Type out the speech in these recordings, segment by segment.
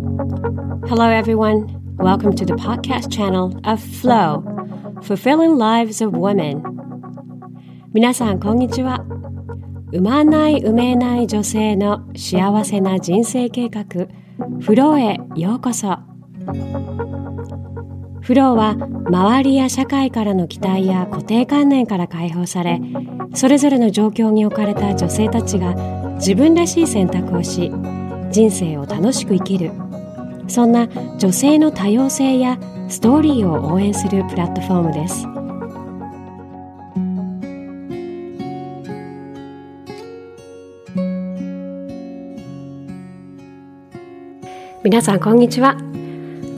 Hello, everyone. Welcome to the podcast channel of Flow, Fulfilling Lives of Women. 皆さん、こんにちは。産まない産めない女性の幸せな人生計画、フローへようこそ。フローは周りや社会からの期待や固定観念から解放されそれぞれの状況に置かれた女性たちが自分らしい選択をし人生を楽しく生きるそんな女性の多様性やストーリーを応援するプラットフォームです。皆さんこんにちは。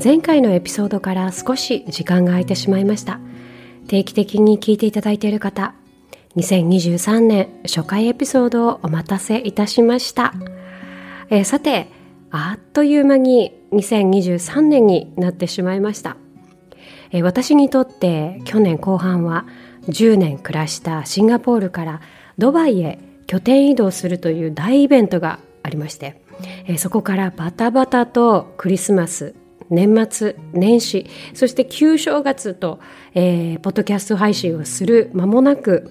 前回のエピソードから少し時間が空いてしまいました。定期的に聞いていただいている方2023年初回エピソードをお待たせいたしました、えー、さてあっという間に2023年になってしまいました、私にとって去年後半は10年暮らしたシンガポールからドバイへ拠点移動するという大イベントがありまして、そこからバタバタとクリスマス年末年始そして旧正月と、えー、ポッドキャスト配信をする間もなく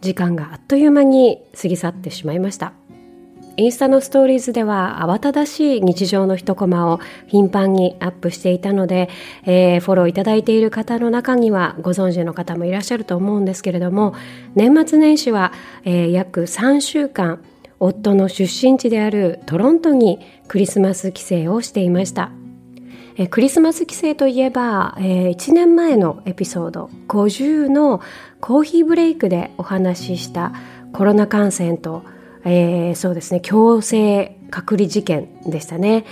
時間があっという間に過ぎ去ってしまいました。インスタのストーリーズでは慌ただしい日常の一コマを頻繁にアップしていたので、えー、フォローいただいている方の中にはご存知の方もいらっしゃると思うんですけれども年末年始は、えー、約3週間夫の出身地であるトロントにクリスマス帰省をしていました。えクリスマス帰省といえば、えー、1年前のエピソード50のコーヒーブレイクでお話ししたコロナ感染と、えー、そうですね強制隔離事件でしたね、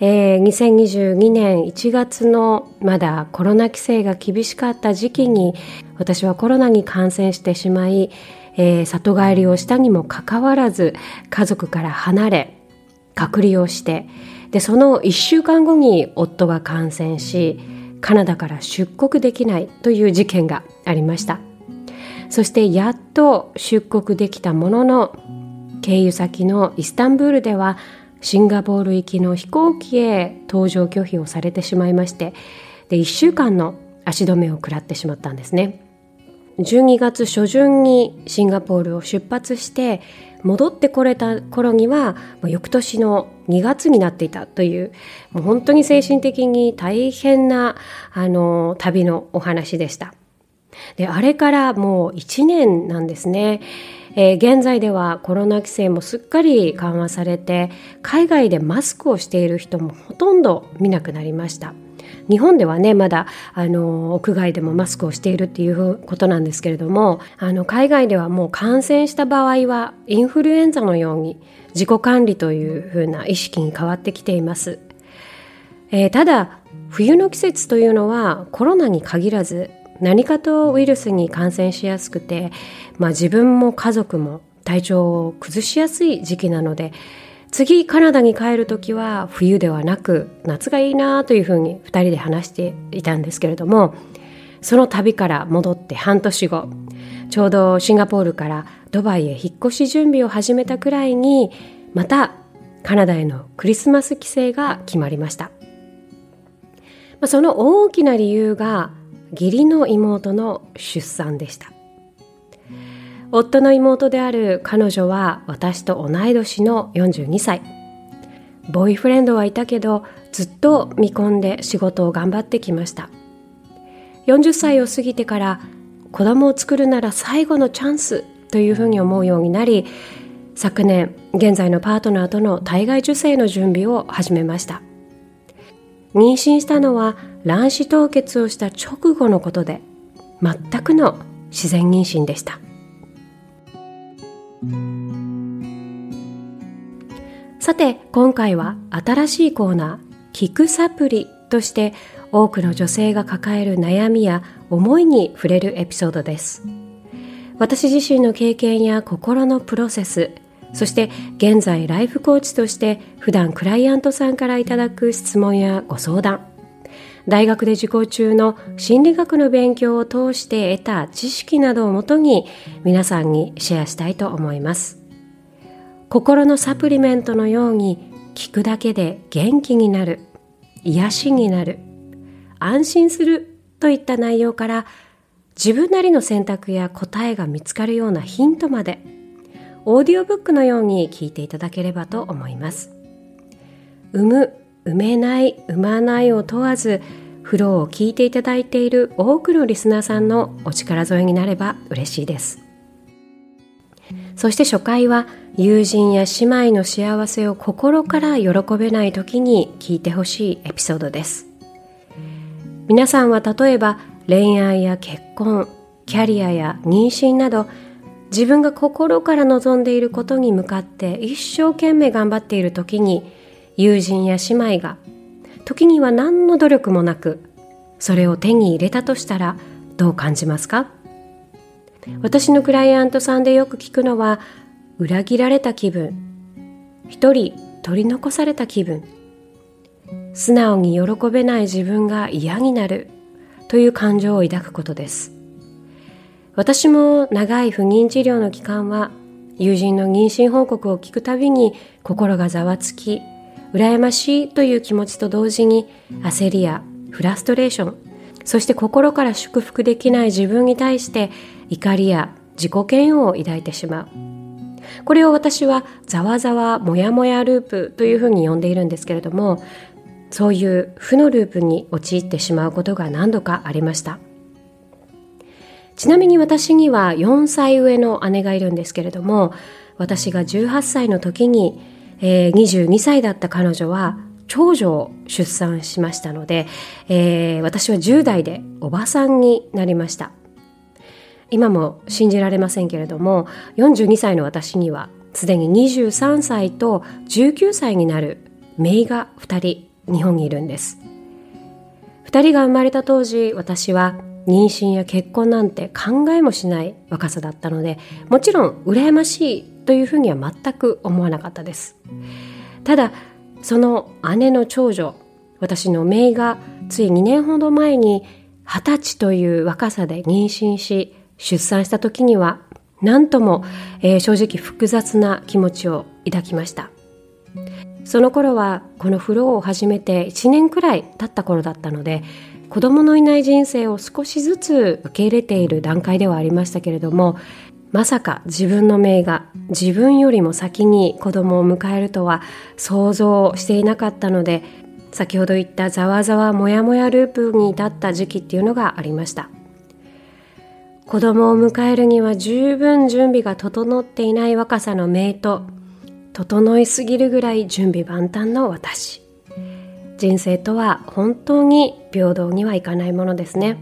えー、2022年1月のまだコロナ規制が厳しかった時期に私はコロナに感染してしまいえー、里帰りをしたにもかかわらず家族から離れ隔離をしてでその1週間後に夫が感染しカナダから出国できないという事件がありました。そしてやっと出国できたものの経由先のイスタンブールではシンガポール行きの飛行機へ搭乗拒否をされてしまいましてで1週間の足止めを食らってしまったんですね12月初旬にシンガポールを出発して戻ってこれた頃には翌年の2月になっていたというもう本当に精神的に大変なあの旅のお話でした。であれからもう1年なんですね。えー、現在ではコロナ規制もすっかり緩和されて海外でマスクをしている人もほとんど見なくなりました。日本ではねまだあの屋外でもマスクをしているっていうことなんですけれどもあの海外ではもう感染した場合はインフルエンザのように自己管理というふうな意識に変わってきています、えー、ただ冬の季節というのはコロナに限らず何かとウイルスに感染しやすくて、まあ、自分も家族も体調を崩しやすい時期なので次カナダに帰る時は冬ではなく夏がいいなというふうに2人で話していたんですけれどもその旅から戻って半年後ちょうどシンガポールからドバイへ引っ越し準備を始めたくらいにまたカナダへのクリスマス帰省が決まりました。まあその大きな理由が義理の妹の出産でした。夫の妹である彼女は私と同い年の42歳。ボーイフレンドはいたけどずっと見込んで仕事を頑張ってきました。40歳を過ぎてから子供を作るなら最後のチャンスというふうに思うようになり昨年現在のパートナーとの体外受精の準備を始めました。妊娠したのは卵子凍結をした直後のことで全くの自然妊娠でした。さて今回は新しいコーナー「聞くサプリ」として多くの女性が抱える悩みや思いに触れるエピソードです。私自身の経験や心のプロセスそして現在ライフコーチとして普段クライアントさんからいただく質問やご相談。大学で受講中の心理学の勉強を通して得た知識などをもとに皆さんにシェアしたいと思います。心のサプリメントのように聞くだけで元気になる癒しになる安心するといった内容から自分なりの選択や答えが見つかるようなヒントまでオーディオブックのように聞いていただければと思います。産む産めない産まないを問わずフローを聞いていただいている多くのリスナーさんのお力添えになれば嬉しいです。そして初回は友人や姉妹の幸せを心から喜べない時に聞いてほしいエピソードです。皆さんは例えば恋愛や結婚キャリアや妊娠など自分が心から望んでいることに向かって一生懸命頑張っている時に友人や姉妹が時には何の努力もなくそれを手に入れたとしたらどう感じますか？私のクライアントさんでよく聞くのは裏切られた気分。一人取り残された気分。素直に喜べない自分が嫌になるという感情を抱くことです。私も長い不妊治療の期間は友人の妊娠報告を聞くたびに心がざわつき羨ましいという気持ちと同時に焦りやフラストレーションそして心から祝福できない自分に対して怒りや自己嫌悪を抱いてしまう。これを私はざわざわもやもやループというふうに呼んでいるんですけれどもそういう負のループに陥ってしまうことが何度かありました。ちなみに私には4歳上の姉がいるんですけれども私が18歳の時にえー、22歳だった彼女は長女を出産しましたので、えー、私は10代でおばさんになりました。今も信じられませんけれども42歳の私にはすでに23歳と19歳になる姪が2人日本にいるんです。2人が生まれた当時私は妊娠や結婚なんて考えもしない若さだったのでもちろん羨ましいというふうには全く思わなかったです。ただその姉の長女私の姪がつい2年ほど前に二十歳という若さで妊娠し出産した時には何とも、えー、正直複雑な気持ちを抱きました。その頃はこのフローを始めて1年くらい経った頃だったので子供のいない人生を少しずつ受け入れている段階ではありましたけれどもまさか自分の姪が自分よりも先に子供を迎えるとは想像していなかったので先ほど言ったざわざわもやもやループに至った時期っていうのがありました。子供を迎えるには十分準備が整っていない若さの姪と整いすぎるぐらい準備万端の私。人生とは本当に平等にはいかないものですね。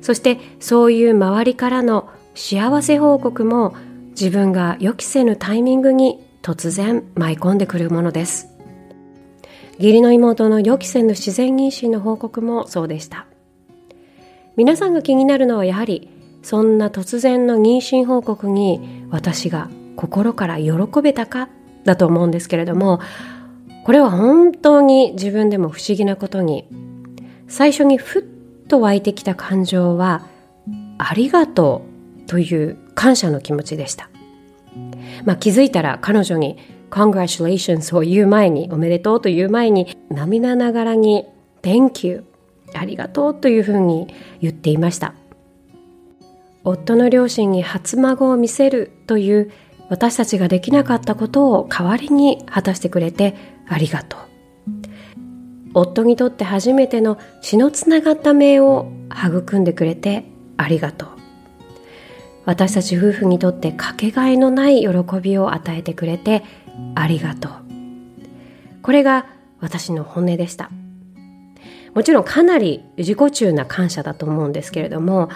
そしてそういう周りからの幸せ報告も自分が予期せぬタイミングに突然舞い込んでくるものです。義理の妹の予期せぬ自然妊娠の報告もそうでした。皆さんが気になるのはやはりそんな突然の妊娠報告に私が心から喜べたかだと思うんですけれどもこれは本当に自分でも不思議なことに最初にふっと湧いてきた感情はありがとうという感謝の気持ちでした。まあ、気づいたら彼女に Congratulations を言う前におめでとうという前に涙ながらに Thank you ありがとうというふうに言っていました夫の両親に初孫を見せるという私たちができなかったことを代わりに果たしてくれてありがとう。夫にとって初めての血のつながった名を育んでくれてありがとう。私たち夫婦にとってかけがえのない喜びを与えてくれてありがとう。これが私の本音でした。もちろんかなり自己中な感謝だと思うんですけれども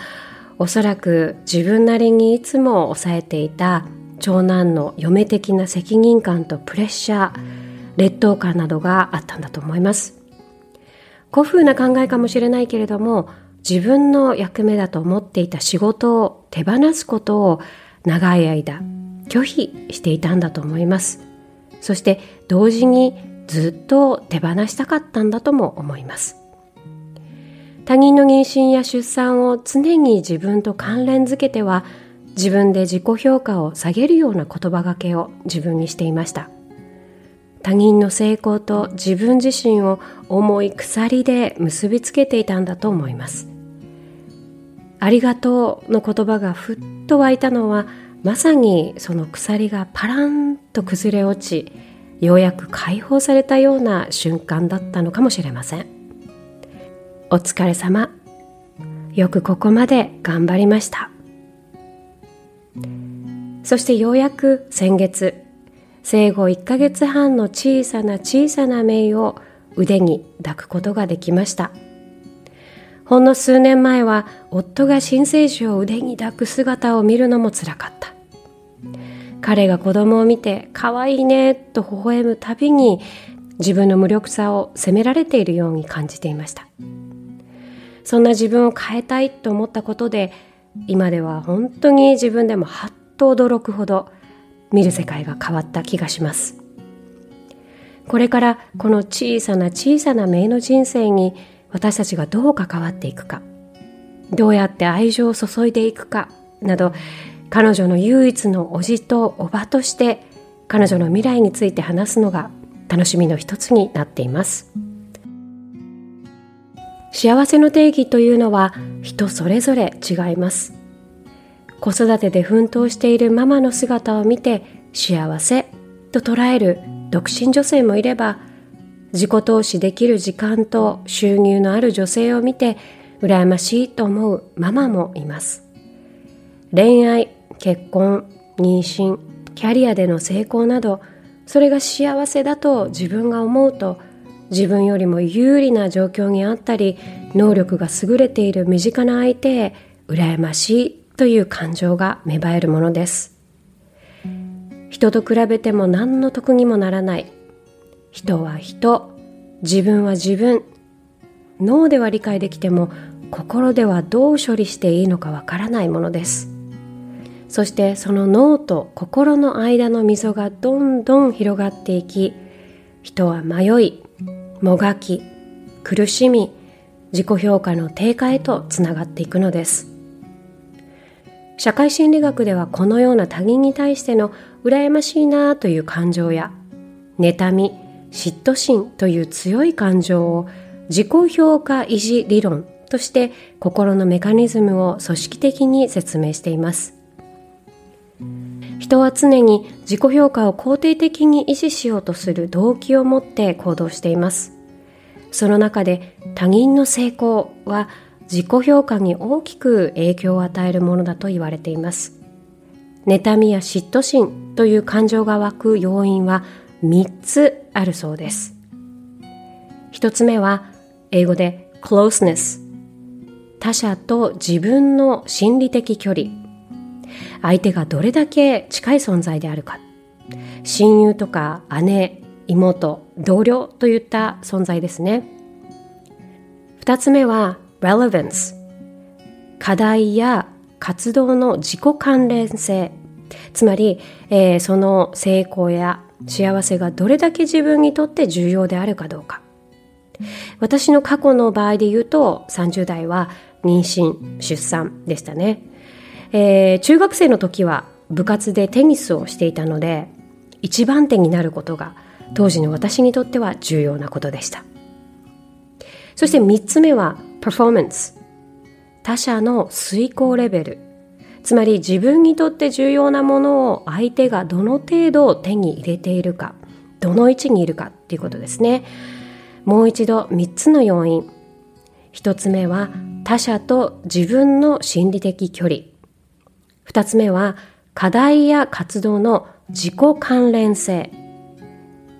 おそらく自分なりにいつも抑えていた長男の嫁的な責任感とプレッシャー劣等感などがあったんだと思います。古風な考えかもしれないけれども自分の役目だと思っていた仕事を手放すことを長い間拒否していたんだと思います。そして同時にずっと手放したかったんだとも思います。他人の妊娠や出産を常に自分と関連づけては自分で自己評価を下げるような言葉がけを自分にしていました。他人の成功と自分自身を重い鎖で結びつけていたんだと思います。ありがとうの言葉がふっと湧いたのはまさにその鎖がパランと崩れ落ちようやく解放されたような瞬間だったのかもしれません。お疲れ様。よくここまで頑張りました。そしてようやく先月生後1ヶ月半の小さな小さなメイを腕に抱くことができました。ほんの数年前は夫が新生児を腕に抱く姿を見るのもつらかった。彼が子供を見て可愛いねと微笑むたびに自分の無力さを責められているように感じていました。そんな自分を変えたいと思ったことで今では本当に自分でもはっと驚くほど見る世界が変わった気がしますこれからこの小さな小さな姪の人生に私たちがどう関わっていくかどうやって愛情を注いでいくかなど彼女の唯一の叔父と叔母として彼女の未来について話すのが楽しみの一つになっています。幸せの定義というのは人それぞれ違います子育てで奮闘しているママの姿を見て幸せと捉える独身女性もいれば自己投資できる時間と収入のある女性を見て羨ましいと思うママもいます。恋愛結婚妊娠キャリアでの成功などそれが幸せだと自分が思うと自分よりも有利な状況にあったり能力が優れている身近な相手へ羨ましいという感情が芽生えるものです。人と比べても何の得にもならない。人は人。自分は自分。脳では理解できても心ではどう処理していいのかわからないものです。そしてその脳と心の間の溝がどんどん広がっていき人は迷いもがき苦しみ自己評価の低下へとつながっていくのです。社会心理学ではこのような他人に対しての羨ましいなという感情や妬み嫉妬心という強い感情を自己評価維持理論として心のメカニズムを組織的に説明しています人は常に自己評価を肯定的に維持しようとする動機を持って行動しています。その中で他人の成功は自己評価に大きく影響を与えるものだと言われています。妬みや嫉妬心という感情が湧く要因は3つあるそうです。1つ目は英語で closeness 他者と自分の心理的距離相手がどれだけ近い存在であるか親友とか姉妹同僚といった存在ですね二つ目は relevance. 課題や活動の自己関連性。つまり、えー、その成功や幸せがどれだけ自分にとって重要であるかどうか。私の過去の場合で言うと30代は妊娠出産でしたね。えー、中学生の時は部活でテニスをしていたので一番手になることが当時の私にとっては重要なことでした。そして3つ目はパフォーマンス他者の遂行レベル。つまり自分にとって重要なものを相手がどの程度手に入れているかどの位置にいるかっていうことですね。もう一度3つの要因。1つ目は他者と自分の心理的距離。二つ目は課題や活動の自己関連性。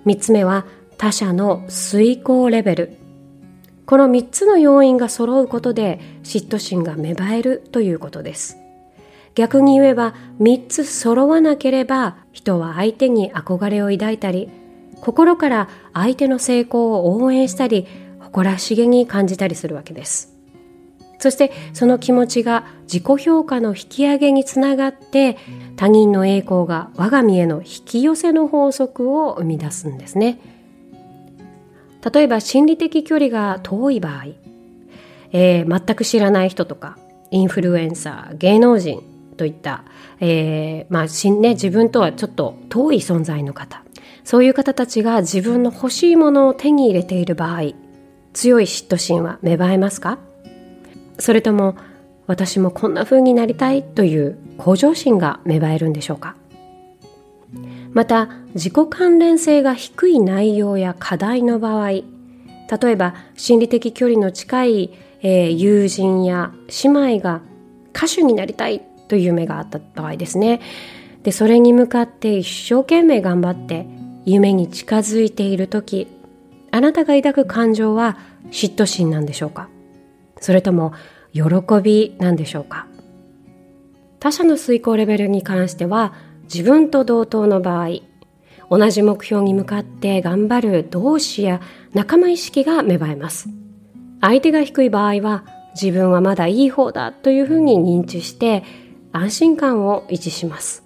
三つ目は他者の遂行レベル。この三つの要因が揃うことで嫉妬心が芽生えるということです。逆に言えば三つ揃わなければ人は相手に憧れを抱いたり心から相手の成功を応援したり誇らしげに感じたりするわけです。そしてその気持ちが自己評価の引き上げにつながって他人の栄光が我が身への引き寄せの法則を生み出すんですね。例えば心理的距離が遠い場合、えー、全く知らない人とかインフルエンサー芸能人といった、えー、まあしね、自分とはちょっと遠い存在の方そういう方たちが自分の欲しいものを手に入れている場合強い嫉妬心は芽生えますか？それとも私もこんな風になりたいという向上心が芽生えるんでしょうか？また自己関連性が低い内容や課題の場合例えば心理的距離の近い、えー、友人や姉妹が歌手になりたいという夢があった場合ですね。でそれに向かって一生懸命頑張って夢に近づいている時あなたが抱く感情は嫉妬心なんでしょうか？それとも喜びなんでしょうか？他者の遂行レベルに関しては自分と同等の場合同じ目標に向かって頑張る同志や仲間意識が芽生えます。相手が低い場合は自分はまだいい方だというふうに認知して安心感を維持します。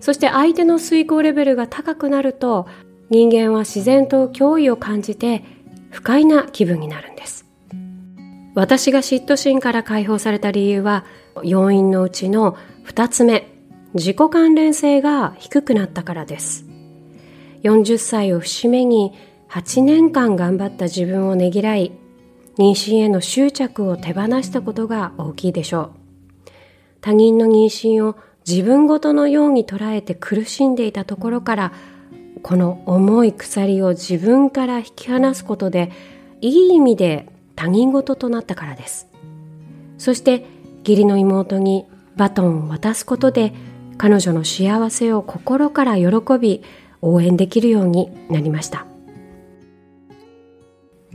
そして相手の遂行レベルが高くなると人間は自然と脅威を感じて不快な気分になるんです。私が嫉妬心から解放された理由は要因のうちの2つ目。自己関連性が低くなったからです。40歳を節目に8年間頑張った自分をねぎらい妊娠への執着を手放したことが大きいでしょう。他人の妊娠を自分ごとのように捉えて苦しんでいたところからこの重い鎖を自分から引き離すことでいい意味で他人事となったからです。そして義理の妹にバトンを渡すことで彼女の幸せを心から喜び応援できるようになりました。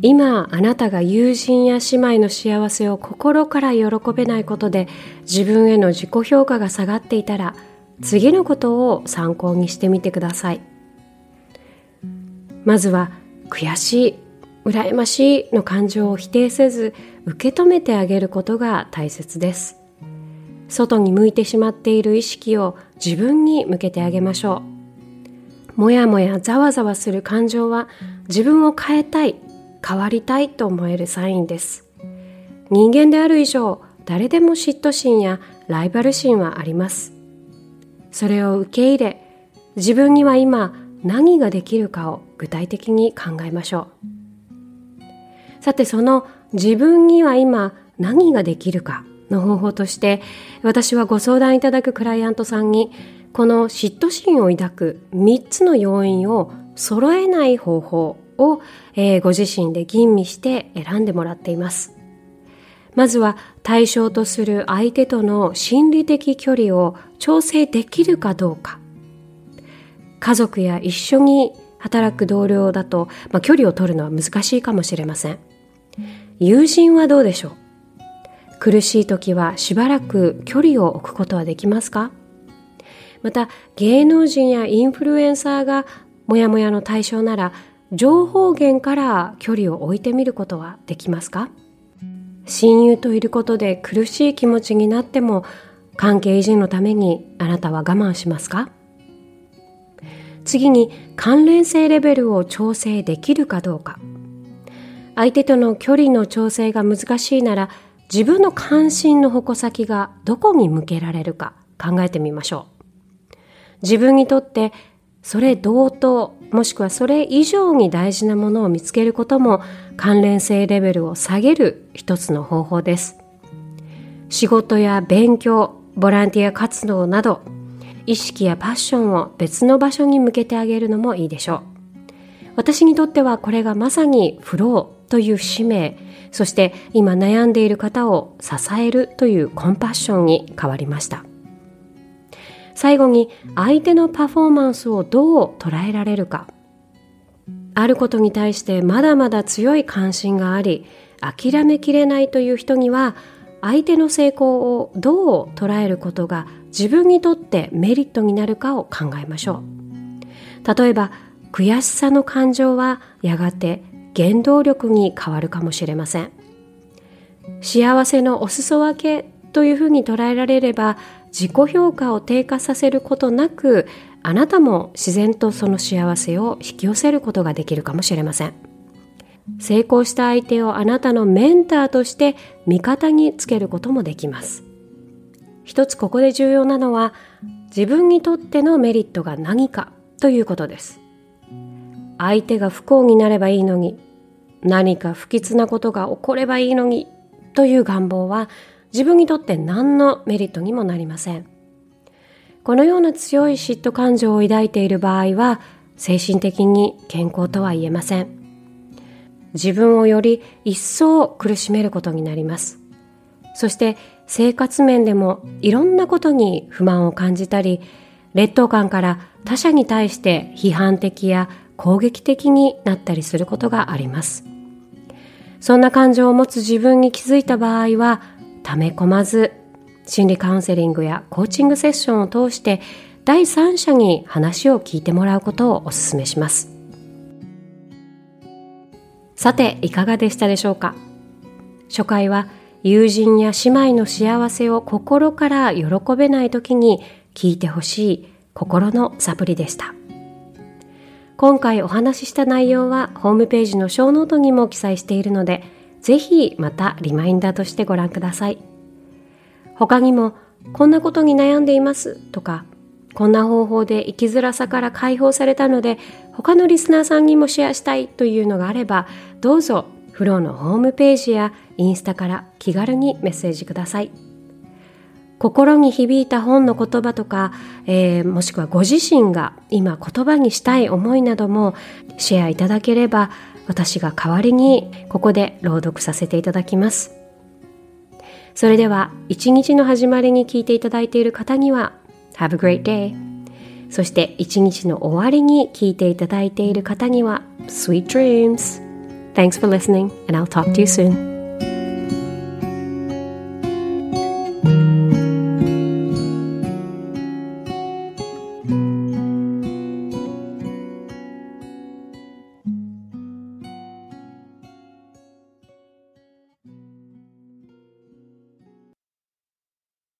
今あなたが友人や姉妹の幸せを心から喜べないことで自分への自己評価が下がっていたら次のことを参考にしてみてください。まずは悔しい羨ましいの感情を否定せず受け止めてあげることが大切です。外に向いてしまっている意識を自分に向けてあげましょう。もやもやざわざわする感情は自分を変えたい変わりたいと思えるサインです。人間である以上誰でも嫉妬心やライバル心はあります。それを受け入れ自分には今何ができるかを具体的に考えましょう。さてその自分には今何ができるか。の方法として私はご相談いただくクライアントさんにこの嫉妬心を抱く3つの要因を揃えない方法を、えー、ご自身で吟味して選んでもらっています。まずは対象とする相手との心理的距離を調整できるかどうか。家族や一緒に働く同僚だと、まあ、距離を取るのは難しいかもしれません。友人はどうでしょう？苦しい時はしばらく距離を置くことはできますか？また芸能人やインフルエンサーがモヤモヤの対象なら情報源から距離を置いてみることはできますか？親友といることで苦しい気持ちになっても関係維持のためにあなたは我慢しますか？次に関連性レベルを調整できるかどうか。相手との距離の調整が難しいなら自分の関心の矛先がどこに向けられるか考えてみましょう。自分にとってそれ同等もしくはそれ以上に大事なものを見つけることも関連性レベルを下げる一つの方法です。仕事や勉強、ボランティア活動など意識やパッションを別の場所に向けてあげるのもいいでしょう。私にとってはこれがまさにフローという使命そして今悩んでいる方を支えるというコンパッションに変わりました。最後に相手のパフォーマンスをどう捉えられるか。あることに対してまだまだ強い関心があり諦めきれないという人には相手の成功をどう捉えることが自分にとってメリットになるかを考えましょう。例えば悔しさの感情はやがて原動力に変わるかもしれません。幸せのお裾分けというふうに捉えられれば自己評価を低下させることなくあなたも自然とその幸せを引き寄せることができるかもしれません。成功した相手をあなたのメンターとして味方につけることもできます。一つここで重要なのは自分にとってのメリットが何かということです。相手が不幸になればいいのに何か不吉なことが起こればいいのにという願望は自分にとって何のメリットにもなりません。このような強い嫉妬感情を抱いている場合は精神的に健康とは言えません。自分をより一層苦しめることになります。そして生活面でもいろんなことに不満を感じたり劣等感から他者に対して批判的や攻撃的になったりすることがあります。そんな感情を持つ自分に気づいた場合は溜め込まず心理カウンセリングやコーチングセッションを通して第三者に話を聞いてもらうことをお勧めします。さていかがでしたでしょうか？初回は友人や姉妹の幸せを心から喜べない時に聞いてほしい心のサプリでした。今回お話しした内容はホームページの show note にも記載しているのでぜひまたリマインダーとしてご覧ください他にもこんなことに悩んでいますとかこんな方法で生きづらさから解放されたので他のリスナーさんにもシェアしたいというのがあればどうぞフローのホームページやインスタから気軽にメッセージください。心に響いた本の言葉とか、えー、もしくはご自身が今言葉にしたい思いなどもシェアいただければ私が代わりにここで朗読させていただきます。それでは一日の始まりに聞いていただいている方には Have a great day. そして一日の終わりに聞いていただいている方には Sweet dreams. Thanks for listening and I'll talk to you soon.